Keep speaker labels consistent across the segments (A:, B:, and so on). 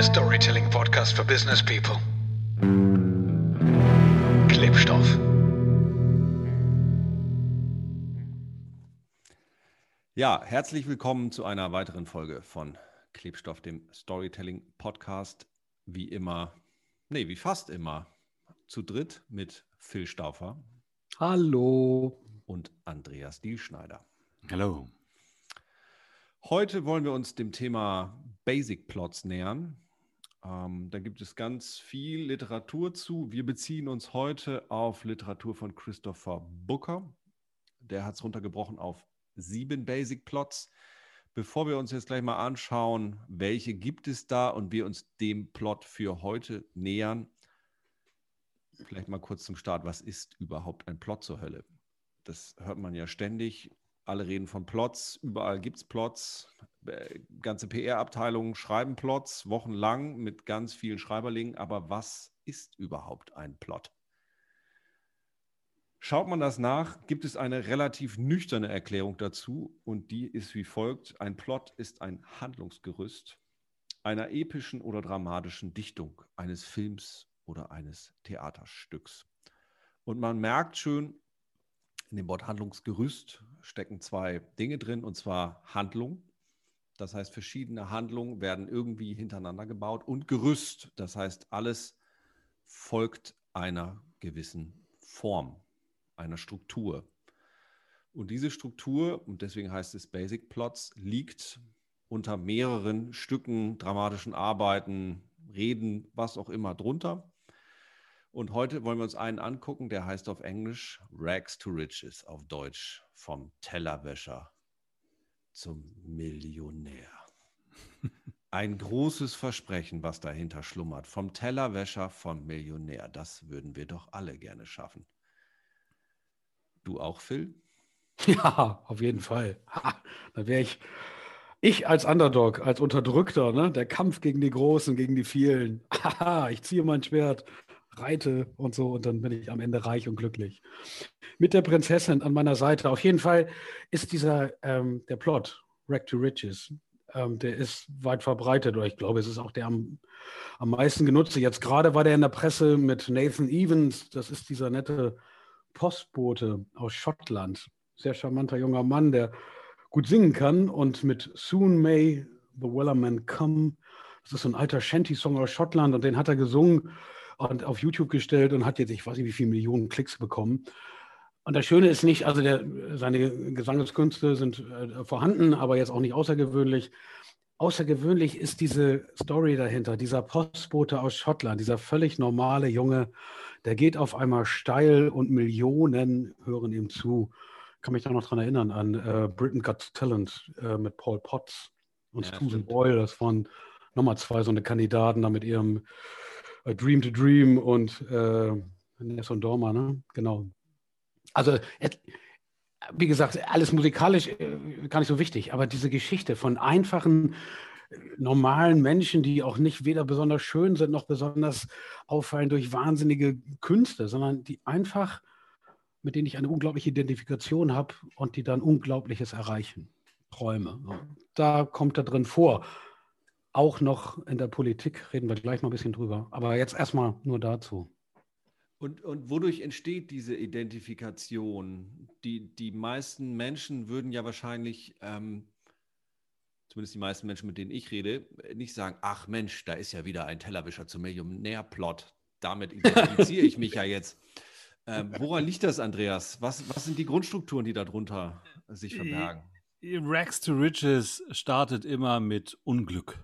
A: der Storytelling Podcast für Business People. Klebstoff.
B: Ja, herzlich willkommen zu einer weiteren Folge von Klebstoff, dem Storytelling Podcast. Wie immer, nee, wie fast immer, zu dritt mit Phil Stauffer.
C: Hallo.
B: Und Andreas Dielschneider.
D: Hallo.
B: Heute wollen wir uns dem Thema Basic Plots nähern. Ähm, da gibt es ganz viel Literatur zu. Wir beziehen uns heute auf Literatur von Christopher Booker. Der hat es runtergebrochen auf sieben Basic Plots. Bevor wir uns jetzt gleich mal anschauen, welche gibt es da und wir uns dem Plot für heute nähern, vielleicht mal kurz zum Start, was ist überhaupt ein Plot zur Hölle? Das hört man ja ständig alle reden von Plots, überall gibt es Plots. Äh, ganze PR-Abteilungen schreiben Plots wochenlang mit ganz vielen Schreiberlingen. Aber was ist überhaupt ein Plot? Schaut man das nach, gibt es eine relativ nüchterne Erklärung dazu und die ist wie folgt. Ein Plot ist ein Handlungsgerüst einer epischen oder dramatischen Dichtung, eines Films oder eines Theaterstücks. Und man merkt schön, in dem Wort Handlungsgerüst stecken zwei Dinge drin, und zwar Handlung. Das heißt, verschiedene Handlungen werden irgendwie hintereinander gebaut und Gerüst. Das heißt, alles folgt einer gewissen Form, einer Struktur. Und diese Struktur, und deswegen heißt es Basic Plots, liegt unter mehreren Stücken, dramatischen Arbeiten, Reden, was auch immer drunter. Und heute wollen wir uns einen angucken, der heißt auf Englisch Rags to Riches, auf Deutsch vom Tellerwäscher zum Millionär. Ein großes Versprechen, was dahinter schlummert. Vom Tellerwäscher vom Millionär. Das würden wir doch alle gerne schaffen. Du auch, Phil?
C: Ja, auf jeden Fall. Ha, da wäre ich, ich als Underdog, als Unterdrückter, ne? der Kampf gegen die Großen, gegen die vielen. Haha, ich ziehe mein Schwert reite und so und dann bin ich am Ende reich und glücklich. Mit der Prinzessin an meiner Seite. Auf jeden Fall ist dieser, ähm, der Plot, Rack to Riches, ähm, der ist weit verbreitet oder ich glaube, es ist auch der am, am meisten genutzte. Jetzt gerade war der in der Presse mit Nathan Evans, das ist dieser nette Postbote aus Schottland. Sehr charmanter junger Mann, der gut singen kann und mit Soon May the Wellerman Come. Das ist so ein alter Shanty-Song aus Schottland und den hat er gesungen und auf YouTube gestellt und hat jetzt, ich weiß nicht, wie viele Millionen Klicks bekommen. Und das Schöne ist nicht, also der, seine Gesangskünste sind äh, vorhanden, aber jetzt auch nicht außergewöhnlich. Außergewöhnlich ist diese Story dahinter, dieser Postbote aus Schottland, dieser völlig normale Junge, der geht auf einmal steil und Millionen hören ihm zu. Ich kann mich da noch dran erinnern an äh, Britain Got Talent äh, mit Paul Potts und ja, Susan Boyle. Das waren nochmal zwei so eine Kandidaten da mit ihrem Dream to Dream und äh, Nelson Dorma, ne? Genau. Also, wie gesagt, alles musikalisch äh, gar nicht so wichtig, aber diese Geschichte von einfachen, normalen Menschen, die auch nicht weder besonders schön sind noch besonders auffallen durch wahnsinnige Künste, sondern die einfach, mit denen ich eine unglaubliche Identifikation habe und die dann Unglaubliches erreichen. Träume. Da kommt da drin vor auch noch in der Politik, reden wir gleich mal ein bisschen drüber. Aber jetzt erstmal nur dazu.
B: Und, und wodurch entsteht diese Identifikation? Die, die meisten Menschen würden ja wahrscheinlich, ähm, zumindest die meisten Menschen, mit denen ich rede, nicht sagen, ach Mensch, da ist ja wieder ein Tellerwischer zum Millionärplot. Damit identifiziere ich mich ja jetzt. Ähm, woran liegt das, Andreas? Was, was sind die Grundstrukturen, die darunter sich verbergen?
D: Rags to Riches startet immer mit Unglück.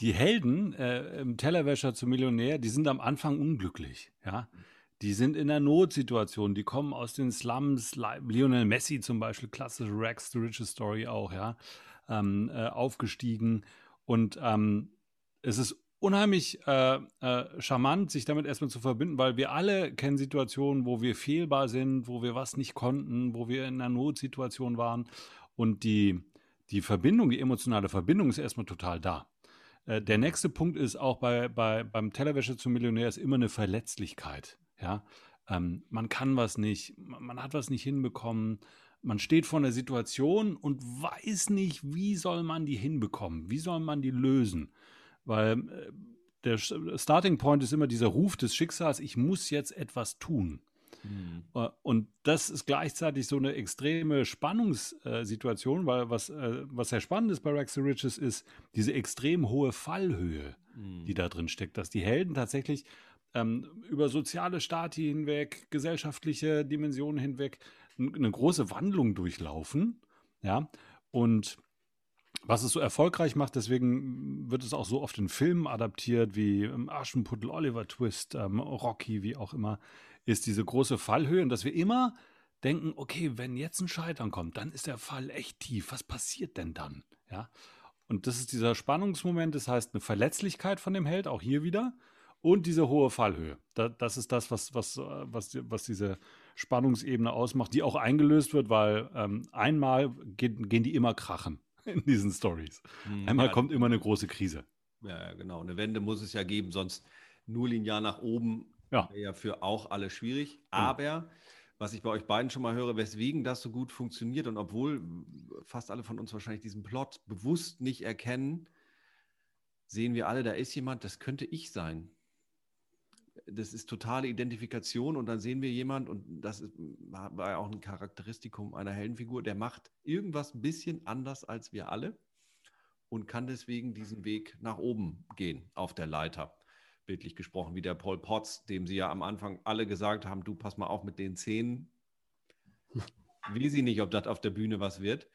D: Die Helden äh, im Tellerwäscher zum Millionär, die sind am Anfang unglücklich, ja. Die sind in einer Notsituation, die kommen aus den Slums, Lionel Messi zum Beispiel, klassische Rags to Riches Story auch, ja, ähm, äh, aufgestiegen. Und ähm, es ist unheimlich äh, äh, charmant, sich damit erstmal zu verbinden, weil wir alle kennen Situationen, wo wir fehlbar sind, wo wir was nicht konnten, wo wir in einer Notsituation waren. Und die, die Verbindung, die emotionale Verbindung ist erstmal total da. Äh, der nächste Punkt ist auch bei, bei, beim Tellerwäsche zum Millionär ist immer eine Verletzlichkeit. Ja? Ähm, man kann was nicht, man hat was nicht hinbekommen, man steht vor einer Situation und weiß nicht, wie soll man die hinbekommen, wie soll man die lösen. weil äh, der Starting Point ist immer dieser Ruf des Schicksals, ich muss jetzt etwas tun. Mhm. Und das ist gleichzeitig so eine extreme Spannungssituation, weil was, äh, was sehr spannend ist bei Rex the Riches ist diese extrem hohe Fallhöhe, mhm. die da drin steckt, dass die Helden tatsächlich ähm, über soziale Stati hinweg, gesellschaftliche Dimensionen hinweg eine große Wandlung durchlaufen. Ja, und was es so erfolgreich macht, deswegen wird es auch so oft in Filmen adaptiert, wie ähm, Aschenputtel, Oliver Twist, ähm, Rocky, wie auch immer, ist diese große Fallhöhe und dass wir immer denken, okay, wenn jetzt ein Scheitern kommt, dann ist der Fall echt tief. Was passiert denn dann? Ja. Und das ist dieser Spannungsmoment, das heißt eine Verletzlichkeit von dem Held, auch hier wieder, und diese hohe Fallhöhe. Da, das ist das, was, was, was, was diese Spannungsebene ausmacht, die auch eingelöst wird, weil ähm, einmal gehen, gehen die immer krachen in diesen Stories. Hm, Einmal ja, kommt immer eine große Krise.
B: Ja, genau. Eine Wende muss es ja geben, sonst nur linear nach oben ja, ja für auch alle schwierig. Hm. Aber was ich bei euch beiden schon mal höre, weswegen das so gut funktioniert und obwohl fast alle von uns wahrscheinlich diesen Plot bewusst nicht erkennen, sehen wir alle, da ist jemand, das könnte ich sein. Das ist totale Identifikation und dann sehen wir jemand und das ist, war ja auch ein Charakteristikum einer Heldenfigur, der macht irgendwas ein bisschen anders als wir alle und kann deswegen diesen Weg nach oben gehen auf der Leiter bildlich gesprochen, wie der Paul Potts, dem sie ja am Anfang alle gesagt haben, du pass mal auf mit den Zähnen. Will sie nicht, ob das auf der Bühne was wird.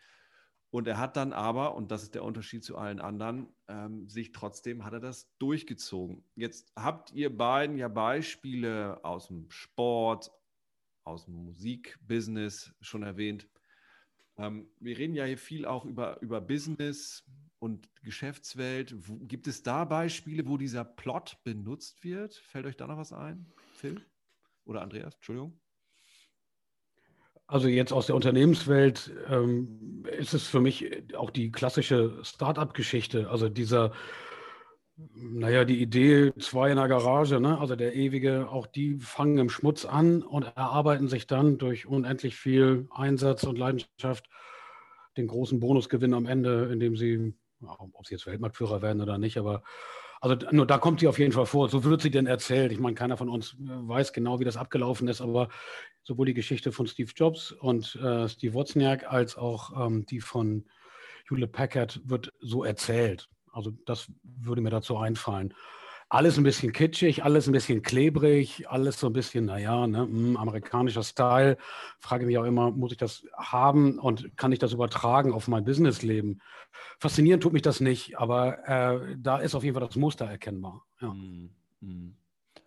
B: Und er hat dann aber, und das ist der Unterschied zu allen anderen, ähm, sich trotzdem hat er das durchgezogen. Jetzt habt ihr beiden ja Beispiele aus dem Sport, aus dem Musikbusiness schon erwähnt. Ähm, wir reden ja hier viel auch über, über Business, und Geschäftswelt. Wo, gibt es da Beispiele, wo dieser Plot benutzt wird? Fällt euch da noch was ein, Phil? Oder Andreas? Entschuldigung.
C: Also jetzt aus der Unternehmenswelt ähm, ist es für mich auch die klassische Start-up-Geschichte. Also dieser, naja, die Idee, zwei in der Garage, ne? also der ewige, auch die fangen im Schmutz an und erarbeiten sich dann durch unendlich viel Einsatz und Leidenschaft den großen Bonusgewinn am Ende, indem sie ob sie jetzt Weltmarktführer werden oder nicht, aber also nur da kommt sie auf jeden Fall vor. So wird sie denn erzählt. Ich meine, keiner von uns äh, weiß genau, wie das abgelaufen ist, aber sowohl die Geschichte von Steve Jobs und äh, Steve Wozniak als auch ähm, die von Hewlett Packard wird so erzählt. Also das würde mir dazu einfallen alles ein bisschen kitschig, alles ein bisschen klebrig, alles so ein bisschen, naja, ne, hm, amerikanischer Style. Frage mich auch immer, muss ich das haben und kann ich das übertragen auf mein Businessleben? Faszinieren tut mich das nicht, aber äh, da ist auf jeden Fall das Muster erkennbar. Ja. Mm,
D: mm.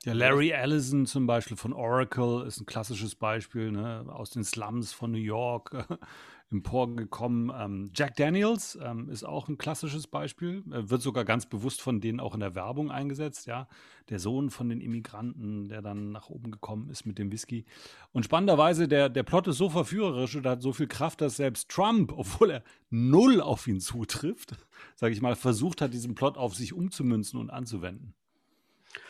D: Ja, Larry Ellison zum Beispiel von Oracle ist ein klassisches Beispiel, ne, aus den Slums von New York emporgekommen. Ähm, Jack Daniels ähm, ist auch ein klassisches Beispiel, er wird sogar ganz bewusst von denen auch in der Werbung eingesetzt, ja. Der Sohn von den Immigranten, der dann nach oben gekommen ist mit dem Whisky. Und spannenderweise, der, der Plot ist so verführerisch und hat so viel Kraft, dass selbst Trump, obwohl er null auf ihn zutrifft, sage ich mal, versucht hat, diesen Plot auf sich umzumünzen und anzuwenden.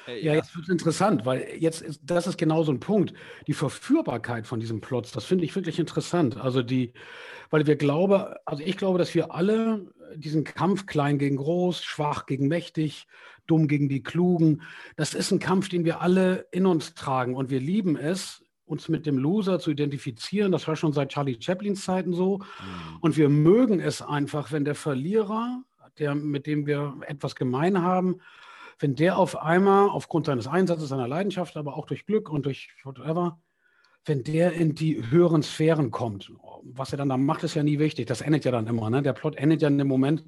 C: Äh, ja, jetzt wird es interessant, weil jetzt ist, das ist genau so ein Punkt. Die Verführbarkeit von diesem Plot, das finde ich wirklich interessant. Also die, weil wir glauben, also ich glaube, dass wir alle diesen Kampf klein gegen groß, schwach gegen mächtig, dumm gegen die Klugen, das ist ein Kampf, den wir alle in uns tragen und wir lieben es, uns mit dem Loser zu identifizieren. Das war schon seit Charlie Chaplins Zeiten so. Mhm. Und wir mögen es einfach, wenn der Verlierer, der, mit dem wir etwas gemein haben, wenn der auf einmal aufgrund seines Einsatzes, seiner Leidenschaft, aber auch durch Glück und durch whatever, wenn der in die höheren Sphären kommt, was er dann da macht, ist ja nie wichtig. Das endet ja dann immer. Ne? Der Plot endet ja in dem Moment,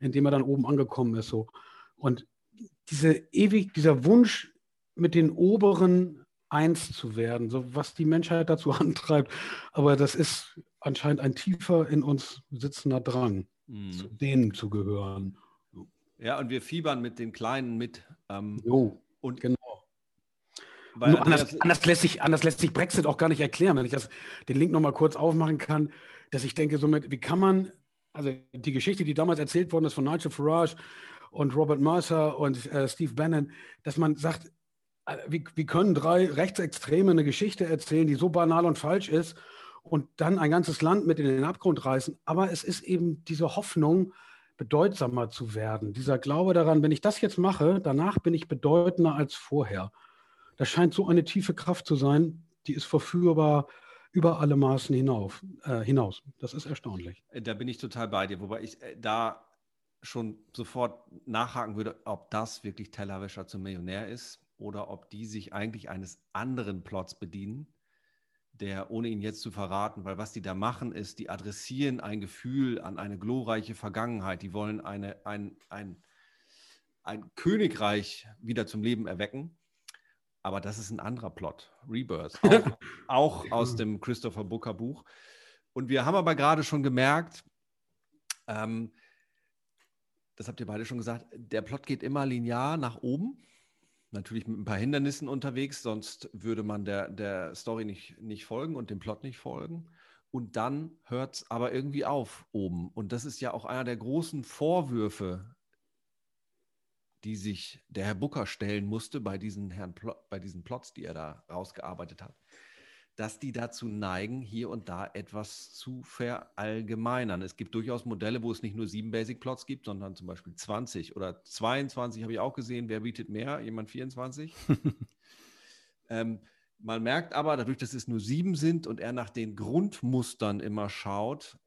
C: in dem er dann oben angekommen ist. So. Und diese ewig, dieser Wunsch, mit den oberen eins zu werden, so was die Menschheit dazu antreibt. Aber das ist anscheinend ein tiefer in uns sitzender Drang, mhm. zu denen zu gehören.
B: Ja, und wir fiebern mit den Kleinen mit.
C: Ähm, jo, und genau. Anders, anders, lässt sich, anders lässt sich Brexit auch gar nicht erklären. Wenn ich das, den Link nochmal kurz aufmachen kann, dass ich denke, somit, wie kann man, also die Geschichte, die damals erzählt worden ist von Nigel Farage und Robert Mercer und äh, Steve Bannon, dass man sagt, äh, wie, wie können drei Rechtsextreme eine Geschichte erzählen, die so banal und falsch ist und dann ein ganzes Land mit in den Abgrund reißen. Aber es ist eben diese Hoffnung, bedeutsamer zu werden. Dieser Glaube daran, wenn ich das jetzt mache, danach bin ich bedeutender als vorher. Das scheint so eine tiefe Kraft zu sein, die ist verführbar über alle Maßen hinauf, äh, hinaus. Das ist erstaunlich.
B: Da bin ich total bei dir, wobei ich äh, da schon sofort nachhaken würde, ob das wirklich Tellerwäscher zum Millionär ist oder ob die sich eigentlich eines anderen Plots bedienen, der, ohne ihn jetzt zu verraten, weil was die da machen, ist, die adressieren ein Gefühl an eine glorreiche Vergangenheit. Die wollen eine, ein, ein, ein Königreich wieder zum Leben erwecken. Aber das ist ein anderer Plot. Rebirth. Auch, auch aus dem Christopher Booker Buch. Und wir haben aber gerade schon gemerkt, ähm, das habt ihr beide schon gesagt, der Plot geht immer linear nach oben natürlich mit ein paar Hindernissen unterwegs, sonst würde man der, der Story nicht, nicht folgen und dem Plot nicht folgen. Und dann hört es aber irgendwie auf oben. Und das ist ja auch einer der großen Vorwürfe, die sich der Herr Booker stellen musste bei diesen, Herrn bei diesen Plots, die er da rausgearbeitet hat dass die dazu neigen, hier und da etwas zu verallgemeinern. Es gibt durchaus Modelle, wo es nicht nur sieben Basic Plots gibt, sondern zum Beispiel 20 oder 22 habe ich auch gesehen. Wer bietet mehr? Jemand 24? ähm, man merkt aber, dadurch, dass es nur sieben sind und er nach den Grundmustern immer schaut,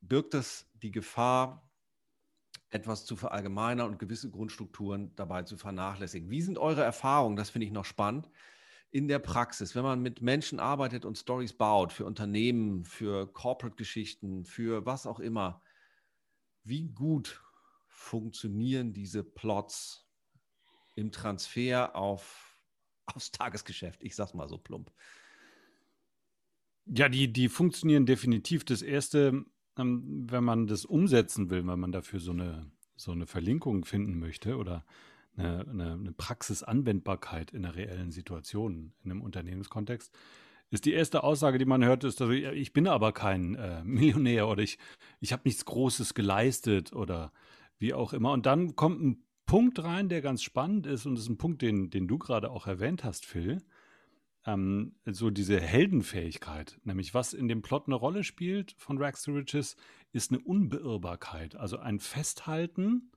B: birgt das die Gefahr, etwas zu verallgemeinern und gewisse Grundstrukturen dabei zu vernachlässigen. Wie sind eure Erfahrungen? Das finde ich noch spannend in der Praxis, wenn man mit Menschen arbeitet und Stories baut, für Unternehmen, für Corporate-Geschichten, für was auch immer, wie gut funktionieren diese Plots im Transfer auf, aufs Tagesgeschäft? Ich sag's mal so plump.
D: Ja, die, die funktionieren definitiv. Das erste, ähm, wenn man das umsetzen will, wenn man dafür so eine, so eine Verlinkung finden möchte oder eine, eine, eine Praxisanwendbarkeit in einer reellen Situation, in einem Unternehmenskontext, ist die erste Aussage, die man hört, ist, dass ich, ich bin aber kein äh, Millionär oder ich, ich habe nichts Großes geleistet oder wie auch immer. Und dann kommt ein Punkt rein, der ganz spannend ist und das ist ein Punkt, den, den du gerade auch erwähnt hast, Phil. Ähm, so diese Heldenfähigkeit, nämlich was in dem Plot eine Rolle spielt von Rags to Riches, ist eine Unbeirrbarkeit, also ein Festhalten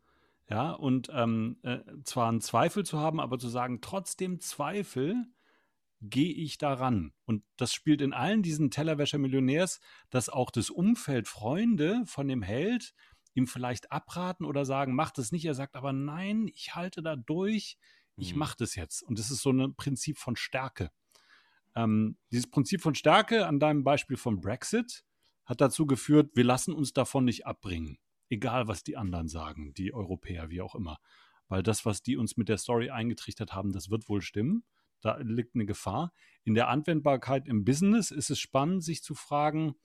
D: ja, und ähm, äh, zwar einen Zweifel zu haben, aber zu sagen, trotzdem Zweifel gehe ich daran. Und das spielt in allen diesen Tellerwäscher-Millionärs, dass auch das Umfeld, Freunde von dem Held ihm vielleicht abraten oder sagen, mach das nicht. Er sagt aber, nein, ich halte da durch, ich mhm. mache das jetzt. Und das ist so ein Prinzip von Stärke. Ähm, dieses Prinzip von Stärke an deinem Beispiel vom Brexit hat dazu geführt, wir lassen uns davon nicht abbringen egal was die anderen sagen, die Europäer, wie auch immer. Weil das, was die uns mit der Story eingetrichtert haben, das wird wohl stimmen. Da liegt eine Gefahr. In der Anwendbarkeit im Business ist es spannend, sich zu fragen,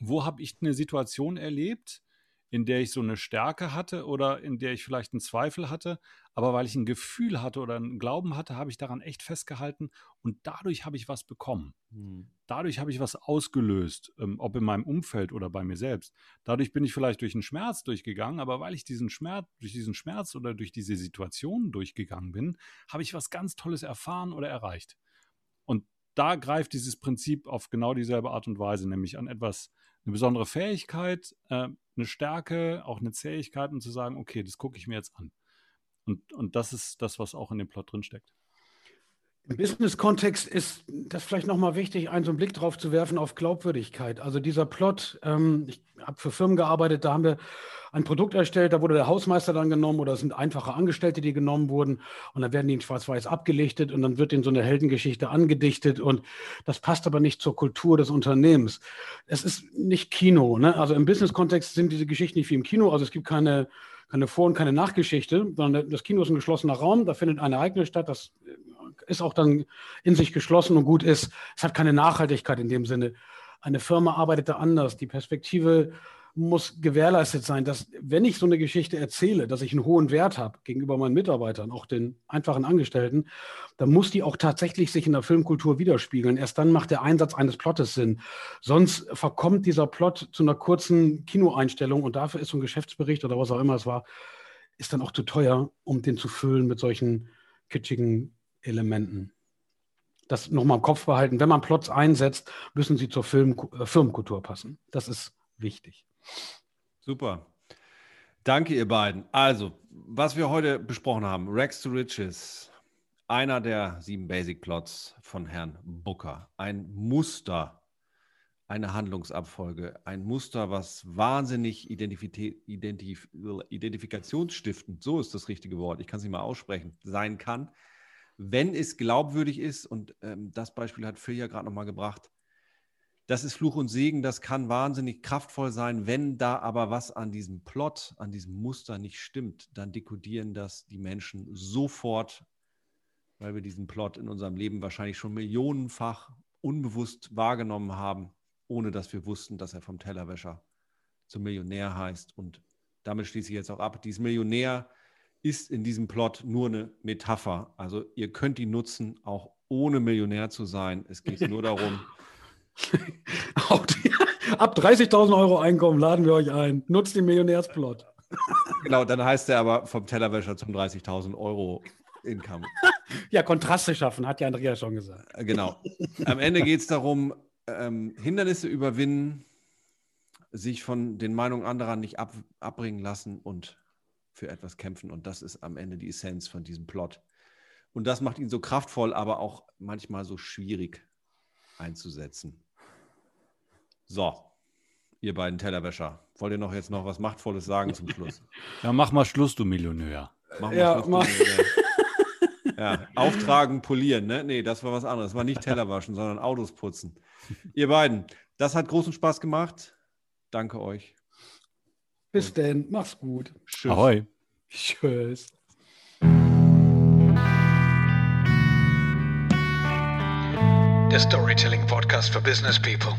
D: wo habe ich eine Situation erlebt, in der ich so eine Stärke hatte oder in der ich vielleicht einen Zweifel hatte, aber weil ich ein Gefühl hatte oder einen Glauben hatte, habe ich daran echt festgehalten und dadurch habe ich was bekommen. Mhm. Dadurch habe ich was ausgelöst, ähm, ob in meinem Umfeld oder bei mir selbst. Dadurch bin ich vielleicht durch einen Schmerz durchgegangen, aber weil ich diesen Schmerz, durch diesen Schmerz oder durch diese Situation durchgegangen bin, habe ich was ganz Tolles erfahren oder erreicht. Und da greift dieses Prinzip auf genau dieselbe Art und Weise, nämlich an etwas, eine besondere Fähigkeit, äh, eine Stärke, auch eine Zähigkeit und zu sagen, okay, das gucke ich mir jetzt an. Und, und das ist das, was auch in dem Plot drin steckt.
C: Im Business-Kontext ist das vielleicht nochmal wichtig, einen so einen Blick drauf zu werfen auf Glaubwürdigkeit. Also dieser Plot, ähm, ich habe für Firmen gearbeitet, da haben wir ein Produkt erstellt, da wurde der Hausmeister dann genommen oder es sind einfache Angestellte, die genommen wurden und dann werden die in Schwarz-Weiß abgelichtet und dann wird ihnen so eine Heldengeschichte angedichtet und das passt aber nicht zur Kultur des Unternehmens. Es ist nicht Kino, ne? also im Business-Kontext sind diese Geschichten nicht wie im Kino, also es gibt keine keine Vor- und keine Nachgeschichte, sondern das Kino ist ein geschlossener Raum, da findet ein Ereignis statt, das ist auch dann in sich geschlossen und gut ist. Es hat keine Nachhaltigkeit in dem Sinne. Eine Firma arbeitet da anders. Die Perspektive muss gewährleistet sein, dass wenn ich so eine Geschichte erzähle, dass ich einen hohen Wert habe gegenüber meinen Mitarbeitern, auch den einfachen Angestellten, dann muss die auch tatsächlich sich in der Filmkultur widerspiegeln. Erst dann macht der Einsatz eines Plottes Sinn. Sonst verkommt dieser Plot zu einer kurzen Kinoeinstellung und dafür ist so ein Geschäftsbericht oder was auch immer es war, ist dann auch zu teuer, um den zu füllen mit solchen kitschigen Elementen. Das nochmal im Kopf behalten. Wenn man Plots einsetzt, müssen sie zur Film, äh, Firmenkultur passen. Das ist wichtig.
B: Super. Danke, ihr beiden. Also, was wir heute besprochen haben, Rex to Riches, einer der sieben Basic Plots von Herrn Booker. Ein Muster, eine Handlungsabfolge, ein Muster, was wahnsinnig identifi identif identifikationsstiftend, so ist das richtige Wort, ich kann es nicht mal aussprechen, sein kann, wenn es glaubwürdig ist. Und ähm, das Beispiel hat Phil ja gerade nochmal gebracht das ist Fluch und Segen, das kann wahnsinnig kraftvoll sein. Wenn da aber was an diesem Plot, an diesem Muster nicht stimmt, dann dekodieren das die Menschen sofort, weil wir diesen Plot in unserem Leben wahrscheinlich schon millionenfach unbewusst wahrgenommen haben, ohne dass wir wussten, dass er vom Tellerwäscher zum Millionär heißt. Und damit schließe ich jetzt auch ab. Dieses Millionär ist in diesem Plot nur eine Metapher. Also ihr könnt die nutzen, auch ohne Millionär zu sein. Es geht nur darum,
C: Ab 30.000 Euro Einkommen laden wir euch ein. Nutzt den Millionärsplot.
B: Genau, dann heißt er aber vom Tellerwäscher zum 30.000 Euro Income.
C: Ja, Kontraste schaffen, hat ja Andrea schon gesagt.
B: Äh, genau. Am Ende geht es darum, ähm, Hindernisse überwinden, sich von den Meinungen anderer nicht ab, abbringen lassen und für etwas kämpfen. Und das ist am Ende die Essenz von diesem Plot. Und das macht ihn so kraftvoll, aber auch manchmal so schwierig einzusetzen. So, ihr beiden Tellerwäscher, wollt ihr noch jetzt noch was Machtvolles sagen zum Schluss?
D: Ja, mach mal Schluss, du Millionär.
B: Mach mal
C: Ja,
B: Schluss,
C: mach-
B: du Millionär. Ja, auftragen, polieren, ne? Nee, das war was anderes. Das war nicht Teller waschen, sondern Autos putzen. Ihr beiden, das hat großen Spaß gemacht. Danke euch.
C: Bis denn, mach's gut.
B: Tschüss.
D: Ahoi.
C: Tschüss.
A: Der Storytelling Podcast für Business People.